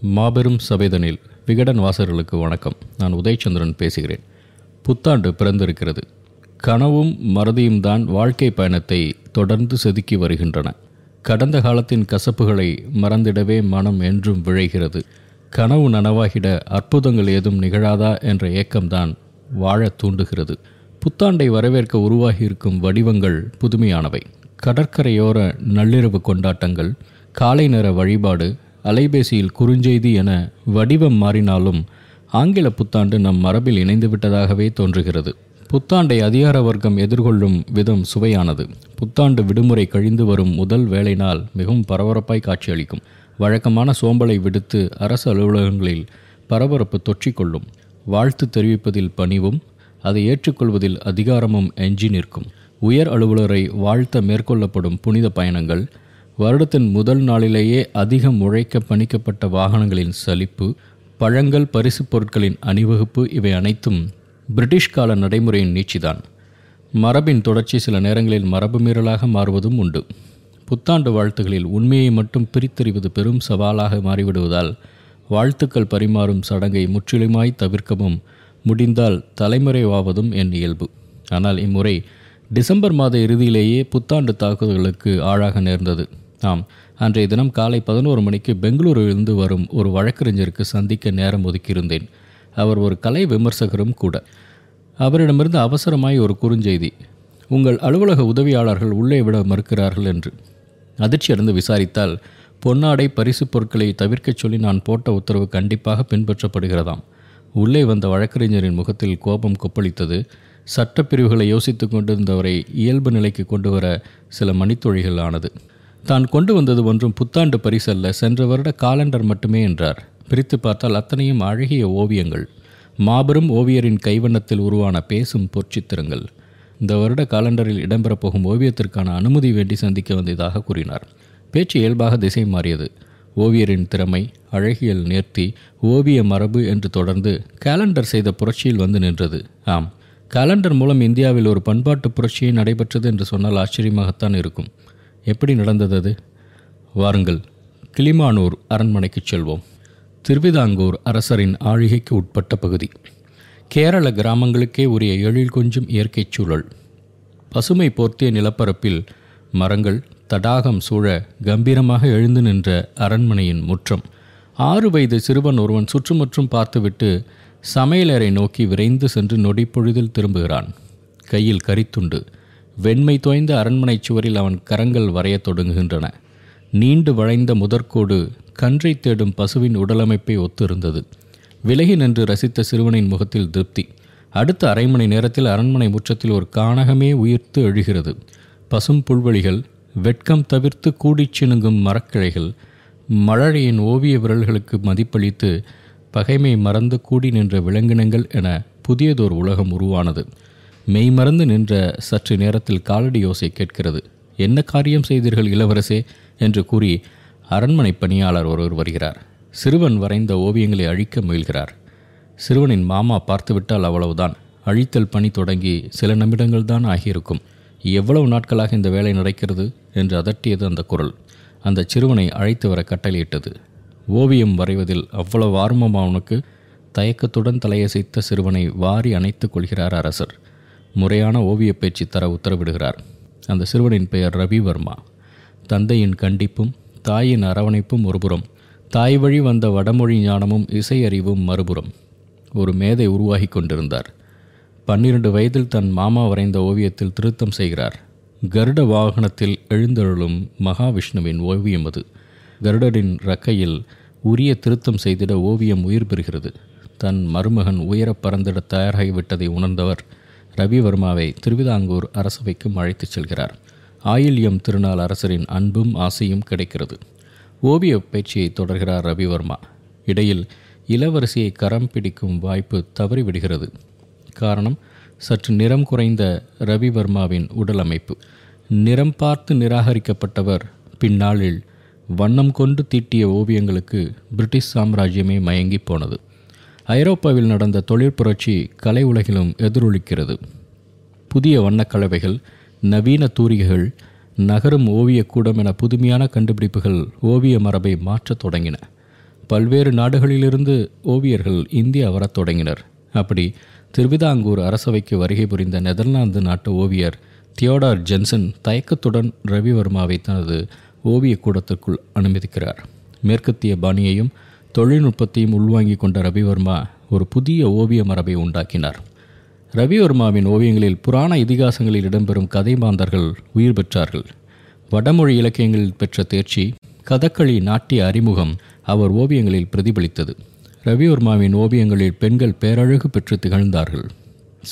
மாபெரும் சபைதனில் விகடன் வாசகர்களுக்கு வணக்கம். நான் உதயச்சந்திரன் பேசுகிறேன். புத்தாண்டு பிறந்திருக்கிறது. கனவும் மறதியும் தான் வாழ்க்கை பயணத்தை தொடர்ந்து செதுக்கி வருகின்றன. கடந்த காலத்தின் கசப்புகளை மறந்திடவே மனம் என்றும் விழைகிறது. கனவு நனவாகிட அற்புதங்கள் ஏதும் நிகழாதா என்ற ஏக்கம்தான் வாழத் தூண்டுகிறது. புத்தாண்டை வரவேற்க உருவாகியிருக்கும் வடிவங்கள் புதுமையானவை. கடற்கரையோர நள்ளிரவு கொண்டாட்டங்கள் காலை நேர வழிபாடு அலைபேசியில் குறுஞ்செய்தி என வடிவம் மாறினாலும் ஆங்கில புத்தாண்டு நம் மரபில் இணைந்து விட்டதாகவே தோன்றுகிறது. புத்தாண்டை அதிகார வர்க்கம் எதிர்கொள்ளும் விதம் சுவையானது. புத்தாண்டு விடுமுறை கழிந்து வரும் முதல் வேலை நாள் மிகவும் பரபரப்பாய் காட்சியளிக்கும். வழக்கமான சோம்பலை விடுத்து அரசு அலுவலகங்களில் பரபரப்பு தொற்றிக்கொள்ளும். வாழ்த்து தெரிவிப்பதில் பணிவும் அதை ஏற்றுக்கொள்வதில் அதிகாரமும் எஞ்சி நிற்கும். உயர் அலுவலரை வாழ்த்த மேற்கொள்ளப்படும் புனித பயணங்கள் வருடத்தின் முதல் நாளிலேயே அதிகம் உழைக்க பணிக்கப்பட்ட வாகனங்களின் சலிப்பு பழங்கள் பரிசு பொருட்களின் அணிவகுப்பு இவை அனைத்தும் பிரிட்டிஷ் கால நடைமுறையின் நீட்சிதான். மரபின் தொடர்ச்சி சில நேரங்களில் மரபு மீறலாக மாறுவதும் உண்டு. புத்தாண்டு வாழ்த்துகளில் உண்மையை மட்டும் பிரித்தறிவது பெரும் சவாலாக மாறிவிடுவதால் வாழ்த்துக்கள் பரிமாறும் சடங்கை முற்றிலுமாய் தவிர்க்கவும் முடிந்தால் தலைமுறைவாவதும் என் இயல்பு. ஆனால் இம்முறை டிசம்பர் மாத இறுதியிலேயே புத்தாண்டு தாக்குதல்களுக்கு ஆளாக நேர்ந்தது. ஆம். அன்றைய தினம் காலை பதினோரு மணிக்கு பெங்களூரிலிருந்து வரும் ஒரு வழக்கறிஞருக்கு சந்திக்க நேரம் ஒதுக்கியிருந்தேன். அவர் ஒரு கலை விமர்சகரும் கூட. அவரிடமிருந்து அவசரமாய் ஒரு குறுஞ்செய்தி. உங்கள் அலுவலக உதவியாளர்கள் உள்ளே விட மறுக்கிறார்கள் என்று. அதிர்ச்சியடைந்து விசாரித்தால் பொன்னாடை பரிசு பொருட்களை தவிர்க்கச் சொல்லி நான் போட்ட உத்தரவு கண்டிப்பாக பின்பற்றப்படுகிறதாம். உள்ளே வந்த வழக்கறிஞரின் முகத்தில் கோபம் கொப்பளித்தது. சட்டப்பிரிவுகளை யோசித்து கொண்டிருந்தவரை இயல்பு நிலைக்கு கொண்டு வர சில மணித்தொழிகள் ஆனது. தான் கொண்டு வந்தது ஒன்றும் புத்தாண்டு பரிசல்ல சென்ற வருட காலண்டர் மட்டுமே என்றார். பிரித்து பார்த்தால் அத்தனையும் அழகிய ஓவியங்கள். மாபெரும் ஓவியரின் கைவண்ணத்தில் உருவான பேசும் பொற்சித்திரங்கள். இந்த வருட காலண்டரில் இடம்பெறப்போகும் ஓவியத்திற்கான அனுமதி வேண்டி சந்திக்க வந்ததாக கூறினார். பேச்சு இயல்பாக திசை மாறியது. ஓவியரின் திறமை அழகியல் நேர்த்தி ஓவிய மரபு என்று தொடர்ந்து காலண்டர் செய்த புரட்சியில் வந்து நின்றது. ஆம் காலண்டர் மூலம் இந்தியாவில் ஒரு பண்பாட்டு புரட்சியே நடைபெற்றது என்று சொன்னால் ஆச்சரியமாகத்தான் இருக்கும். எப்படி நடந்தது? அது வாருங்கள் கிளிமானூர் அரண்மனைக்குச் செல்வோம். திருவிதாங்கூர் அரசரின் ஆழிகைக்கு உட்பட்ட பகுதி. கேரள கிராமங்களுக்கே உரிய எழில் கொஞ்சம் இயற்கைச் சூழல். பசுமை போர்த்திய நிலப்பரப்பில் மரங்கள் தடாகம் சூழ கம்பீரமாக எழுந்து நின்ற அரண்மனையின் முற்றம். ஆறு வயது சிறுவன் ஒருவன் சுற்றுமுற்றும் பார்த்துவிட்டு சமையலறை நோக்கி விரைந்து சென்று நொடிப்பொழுதில் திரும்புகிறான். கையில் கரித்துண்டு. வெண்மை தோய்ந்த அரண்மனை சுவரில் அவன் கரங்கள் வரையத் தொடங்குகின்றன. நீண்டு வளைந்த முதற்கோடு கன்றை தேடும் பசுவின் உடலமைப்பை ஒத்திருந்தது. விலகி நின்று ரசித்த சிறுவனின் முகத்தில் திருப்தி. அடுத்த அரை மணி நேரத்தில் அரண்மனை முற்றத்தில் ஒரு கானகமே உயிர்த்து எழுகிறது. பசும் புல்வெளிகள் வெட்கம் தவிர்த்து கூடிச் சினுங்கும் மரக்கிளைகள் மழழையின் ஓவிய விரல்களுக்கு மதிப்பளித்து பகைமை மறந்து கூடி நின்ற விலங்கினங்கள் என புதியதோர் உலகம் உருவானது. மெய்மறந்து நின்ற சற்று நேரத்தில் காலடி யோசை கேட்கிறது. என்ன காரியம் செய்தீர்கள் இளவரசே? என்று கூறி அரண்மனை பணியாளர் ஒருவர் வருகிறார். சிறுவன் வரைந்த ஓவியங்களை அழிக்க முயல்கிறார். சிறுவனின் மாமா பார்த்துவிட்டால் அவ்வளவுதான். அழித்தல் பணி தொடங்கி சில நிமிடங்கள் தான் ஆகியிருக்கும். எவ்வளவு நாட்களாக இந்த வேலை நடக்கிறது? என்று அதட்டியது அந்த குரல். அந்த சிறுவனை அழைத்து வர கட்டளையிட்டது. ஓவியம் வரைவதில் அவ்வளவு ஆர்வம் அவனுக்கு தயக்கத்துடன் தலையசைத்த சிறுவனை வாரி அணைத்துக் கொள்கிறார் அரசர். முறையான ஓவிய பேச்சு தர உத்தரவிடுகிறார். அந்த சிறுவனின் பெயர் ரவிவர்மா தந்தையின் கண்டிப்பும் தாயின் அரவணைப்பும் ஒருபுறம் தாய் வழி வந்த வடமொழி ஞானமும் இசை அறிவும் மறுபுறம். ஒரு மேதை உருவாகி கொண்டிருந்தார். பன்னிரண்டு வயதில் தன் மாமா வரைந்த ஓவியத்தில் திருத்தம் செய்கிறார். கருட வாகனத்தில் எழுந்தருளும் மகாவிஷ்ணுவின் ஓவியம் அது. கருடரின் ரக்கையில் உரிய திருத்தம் செய்திட ஓவியம் உயிர் பெறுகிறது. தன் மருமகன் உயர பறந்திட தயாராகிவிட்டதை உணர்ந்தவர் ரவிவர்மாவை திருவிதாங்கூர் அரசவைக்கும் அழைத்துச் செல்கிறார். ஆயில்யம் திருநாள் அரசரின் அன்பும் ஆசையும் கிடைக்கிறது. ஓவிய பயிற்சியை தொடர்கிறார் ரவிவர்மா. இடையில் இளவரசியை கரம் பிடிக்கும் வாய்ப்பு தவறிவிடுகிறது. காரணம் சற்று நிறம் குறைந்த ரவிவர்மாவின் உடல் அமைப்பு நிறம் பார்த்து நிராகரிக்கப்பட்டவர் பின்னாளில் வண்ணம் கொண்டு தீட்டிய ஓவியங்களுக்கு பிரிட்டிஷ் சாம்ராஜ்யமே மயங்கி போனது. ஐரோப்பாவில் நடந்த தொழிற்புரட்சி கலை உலகிலும் எதிரொலிக்கிறது. புதிய வண்ணக்கலவைகள் நவீன தூரிகைகள் நகரும் ஓவியக்கூடம் என புதுமையான கண்டுபிடிப்புகள் ஓவிய மரபை மாற்றத் தொடங்கின. பல்வேறு நாடுகளிலிருந்து ஓவியர்கள் இந்தியா வரத் தொடங்கினர். அப்படி திருவிதாங்கூர் அரசவைக்கு வருகை புரிந்த நெதர்லாந்து நாட்டு ஓவியர் தியோடார் ஜென்சன் தயக்கத்துடன் ரவிவர்மாவை தனது ஓவியக் கூடத்திற்குள் அனுமதிக்கிறார். மேற்கத்திய பாணியையும் தொழில்நுட்பத்தையும் உள்வாங்கி கொண்ட ரவிவர்மா ஒரு புதிய ஓவிய மரபை உண்டாக்கினார். ரவிவர்மாவின் ஓவியங்களில் புராண இதிகாசங்களில் இடம்பெறும் கதை மாந்தர்கள் உயிர் பெற்றார்கள். வடமொழி இலக்கியங்களில் பெற்ற தேர்ச்சி கதக்களி நாட்டிய அறிமுகம் அவர் ஓவியங்களில் பிரதிபலித்தது. ரவிவர்மாவின் ஓவியங்களில் பெண்கள் பேரழகு பெற்று திகழ்ந்தார்கள்.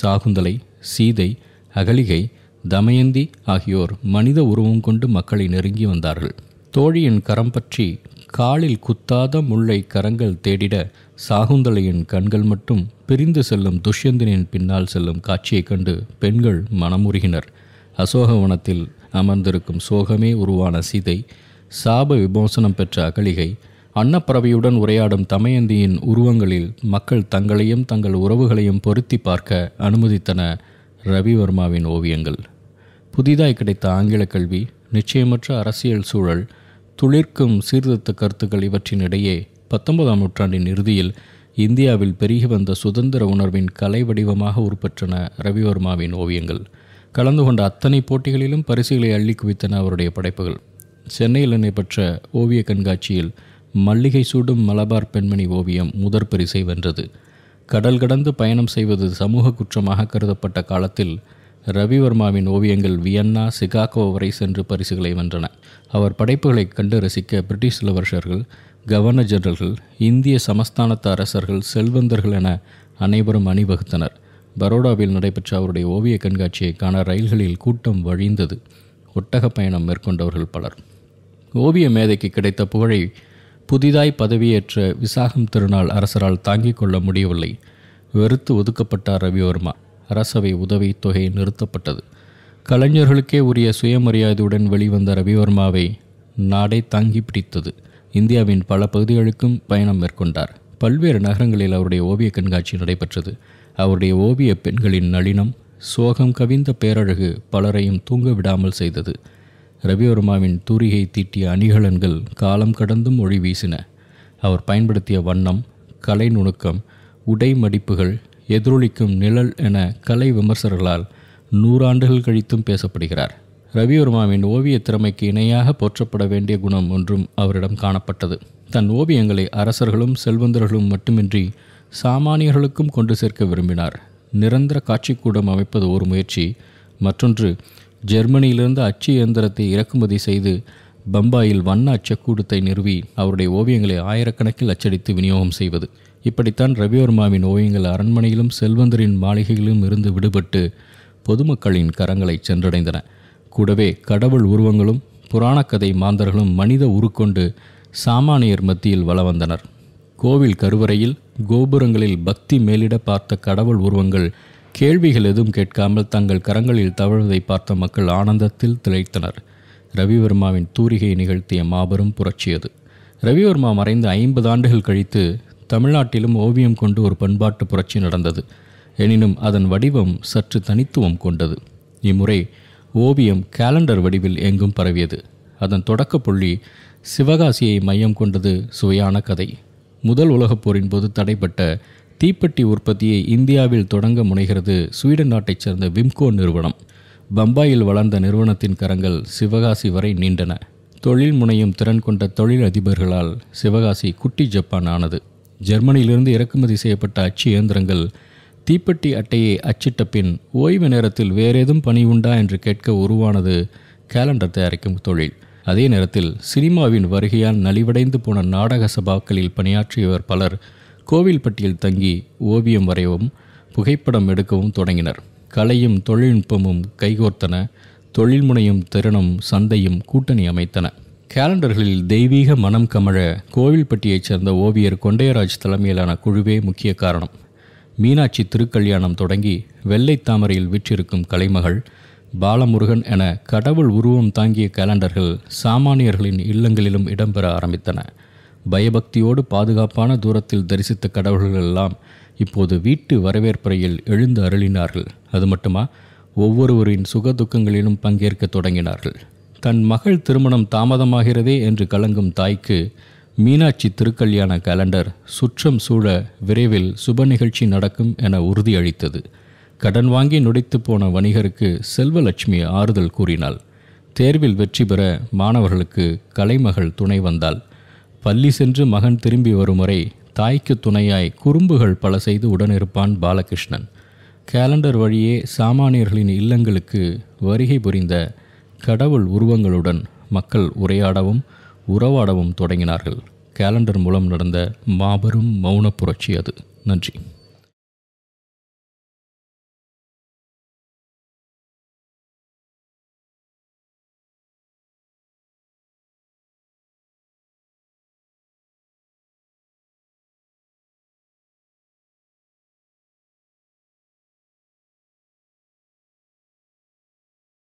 சாகுந்தலை சீதை அகலிகை தமயந்தி ஆகியோர் மனித உருவம் கொண்டு மக்களை நெருங்கி வந்தார்கள். தோழியின் கரம் பற்றி காலில் குத்தாத முல்லை கரங்கள் தேடிட சாகுந்தலையின் கண்கள் மட்டும் பிரிந்து செல்லும் துஷ்யந்தனின் பின்னால் செல்லும் காட்சியைக் கண்டு பெண்கள் மனமுருகினர். அசோகவனத்தில் அமர்ந்திருக்கும் சோகமே உருவான சீதை சாப விமோசனம் பெற்ற அகலிகை அன்னப்பறவையுடன் உரையாடும் தமயந்தியின் உருவங்களில் மக்கள் தங்களையும் தங்கள் உறவுகளையும் பொருத்தி பார்க்க அனுமதித்தன ரவிவர்மாவின் ஓவியங்கள். புதிதாய் கிடைத்த ஆங்கில கல்வி நிச்சயமற்ற அரசியல் சூழல் துளிர்க்கும் சீர்திருத்த கருத்துக்கள் இவற்றினிடையே பத்தொன்பதாம் நூற்றாண்டின் இறுதியில் இந்தியாவில் பெருகி வந்த சுதந்திர உணர்வின் கலை வடிவமாக உருப்பெற்றன ரவிவர்மாவின் ஓவியங்கள். கலந்து கொண்ட அத்தனை போட்டிகளிலும் பரிசுகளை அள்ளி குவித்தன அவருடைய படைப்புகள். சென்னையில் நடைபெற்ற ஓவிய கண்காட்சியில் மல்லிகை சூடும் மலபார் பெண்மணி ஓவியம் முதற் பரிசை வென்றது. கடல் கடந்து பயணம் செய்வது சமூக குற்றமாக கருதப்பட்ட காலத்தில் ரவிவர்மாவின் ஓவியங்கள் வியன்னா சிகாகோ வரை சென்று பரிசுகளை வென்றன. அவர் படைப்புகளை கண்டு ரசிக்க பிரிட்டிஷ் இளவரசர்கள் கவர்னர் ஜெனரல்கள் இந்திய சமஸ்தானத்து அரசர்கள் செல்வந்தர்கள் என அனைவரும் அணிவகுத்தனர். பரோடாவில் நடைபெற்ற அவருடைய ஓவிய கண்காட்சியை காண ரயில்களில் கூட்டம் வழிந்தது. ஒட்டக பயணம் மேற்கொண்டவர்கள் பலர். ஓவிய மேதைக்கு கிடைத்த புகழை புதிதாய் பதவியேற்ற விசாகம் திருநாள் அரசரால் தாங்கிக் கொள்ள முடியவில்லை. வெறுத்து ஒதுக்கப்பட்டார் ரவிவர்மா. அரசவை உதவித்தொகை நிறுத்தப்பட்டது. கலைஞர்களுக்கே உரிய சுயமரியாதையுடன் வெளிவந்த ரவிவர்மாவை நாடே தாங்கி பிடித்தது. இந்தியாவின் பல பகுதிகளுக்கும் பயணம் மேற்கொண்டார். பல்வேறு நகரங்களில் அவருடைய ஓவிய கண்காட்சி நடைபெற்றது. அவருடைய ஓவிய பெண்களின் நளினம் சோகம் கவிந்த பேரழகு பலரையும் தூங்க விடாமல் செய்தது. ரவிவர்மாவின் தூரிகை தீட்டிய அணிகலன்கள் காலம் கடந்தும் ஒளி வீசின. அவர் பயன்படுத்திய வண்ணம் கலை நுணுக்கம் உடை மடிப்புகள் எதிரொலிக்கும் நிழல் என கலை விமர்சகர்களால் நூறாண்டுகள் கழித்தும் பேசப்படுகிறார். ரவிவர்மாவின் ஓவிய திறமைக்கு இணையாக போற்றப்பட வேண்டிய குணம் ஒன்றும் அவரிடம் காணப்பட்டது. தன் ஓவியங்களை அரசர்களும் செல்வந்தர்களும் மட்டுமின்றி சாமானியர்களுக்கும் கொண்டு சேர்க்க விரும்பினார். நிரந்தர காட்சிக்கூடம் அமைப்பது ஒரு முயற்சி. மற்றொன்று ஜெர்மனியிலிருந்து அச்சு இயந்திரத்தை இறக்குமதி செய்து பம்பாயில் வண்ண அச்சக்கூடத்தை நிறுவி அவருடைய ஓவியங்களை ஆயிரக்கணக்கில் அச்சடித்து விநியோகம் செய்வது. இப்படித்தான் ரவிவர்மாவின் ஓவியங்கள் அரண்மனையிலும் செல்வந்தரின் மாளிகைகளிலும் இருந்து விடுபட்டு பொதுமக்களின் கரங்களை சென்றடைந்தன. கூடவே கடவுள் உருவங்களும் புராணக்கதை மாந்தர்களும் மனித உருக்கொண்டு சாமானியர் மத்தியில் வல வந்தனர். கோவில் கருவறையில் கோபுரங்களில் பக்தி மேலிட பார்த்த கடவுள் உருவங்கள் கேள்விகள் எதுவும் கேட்காமல் தங்கள் கரங்களில் தவழ்வதை பார்த்த மக்கள் ஆனந்தத்தில் திளைத்தனர். ரவிவர்மாவின் தூரிகை நிகழ்த்திய மாபெரும் புரட்சி அது ரவிவர்மா மறைந்த ஐம்பது ஆண்டுகள் கழித்து தமிழ்நாட்டிலும் ஓவியம் கொண்டு ஒரு பண்பாட்டு புரட்சி நடந்தது. எனினும் அதன் வடிவம் சற்று தனித்துவம் கொண்டது. இம்முறை ஓவியம் கேலண்டர் வடிவில் எங்கும் பரவியது. அதன் தொடக்க புள்ளி சிவகாசியை மையம் கொண்டது சுவையான கதை. முதல் உலகப் போரின் போது தடைப்பட்ட தீப்பெட்டி உற்பத்தியை இந்தியாவில் தொடங்க முனைகிறது ஸ்வீடன் நாட்டைச் சேர்ந்த விம்கோ நிறுவனம். பம்பாயில் வளர்ந்த நிறுவனத்தின் கரங்கள் சிவகாசி வரை நீண்டன. தொழில் முனையும் திறன் கொண்ட தொழில் அதிபர்களால் சிவகாசி குட்டி ஜப்பான் ஆனது. ஜெர்மனியிலிருந்து இறக்குமதி செய்யப்பட்ட அச்சு இயந்திரங்கள் தீப்பெட்டி அட்டையை அச்சிட்ட பின் ஓய்வு நேரத்தில் வேறேதும் பணி உண்டா என்று கேட்க உருவானது கேலண்டர் தயாரிக்கும் தொழில். அதே நேரத்தில் சினிமாவின் வருகையால் நலிவடைந்து போன நாடக சபாக்களில் பணியாற்றியவர் பலர் கோவில்பட்டியில் தங்கி ஓவியம் வரையவும் புகைப்படம் எடுக்கவும் தொடங்கினர். கலையும் தொழில்நுட்பமும் கைகோர்த்தன. தொழில்முனையும் திறனும் சந்தையும் கூட்டணி அமைத்தன. கேலண்டர்களில் தெய்வீக மனம் கமழ கோவில்பட்டியைச் சேர்ந்த ஓவியர் கொண்டையராஜ் தலைமையிலான குழுவே முக்கிய காரணம். மீனாட்சி திருக்கல்யாணம் தொடங்கி வெள்ளை தாமரையில் விற்றிருக்கும் கலைமகள் பாலமுருகன் என கடவுள் உருவம் தாங்கிய கேலண்டர்கள் சாமானியர்களின் இல்லங்களிலும் இடம்பெற ஆரம்பித்தன. பயபக்தியோடு பாதுகாப்பான தூரத்தில் தரிசித்த கடவுள்கள் எல்லாம் இப்போது வீட்டு வரவேற்பறையில் எழுந்து அருளினார்கள். அது மட்டுமா ஒவ்வொருவரின் சுக துக்கங்களிலும் பங்கேற்க தொடங்கினார்கள். தன் மகள் திருமணம் தாமதமாகிறதே என்று கலங்கும் தாய்க்கு மீனாட்சி திருக்கல்யாண கேலண்டர் சுற்றம் சூழ விரைவில் சுப நிகழ்ச்சி நடக்கும் என உறுதியளித்தது. கடன் வாங்கி நொடித்து போன வணிகருக்கு செல்வலட்சுமி ஆறுதல் கூறினாள். தேர்வில் வெற்றி பெற மாணவர்களுக்கு கலைமகள் துணை வந்தாள். பள்ளி சென்று மகன் திரும்பி வரும் வரை தாய்க்கு துணையாய் குறும்புகள் பல செய்து உடனிருப்பான் பாலகிருஷ்ணன். கேலண்டர் வழியே சாமானியர்களின் இல்லங்களுக்கு வருகை புரிந்த கடவுள் உருவங்களுடன் மக்கள் உரையாடவும் உறவாடவும் தொடங்கினார்கள். கேலண்டர் மூலம் நடந்த மாபெரும் மௌன புரட்சி அது. நன்றி.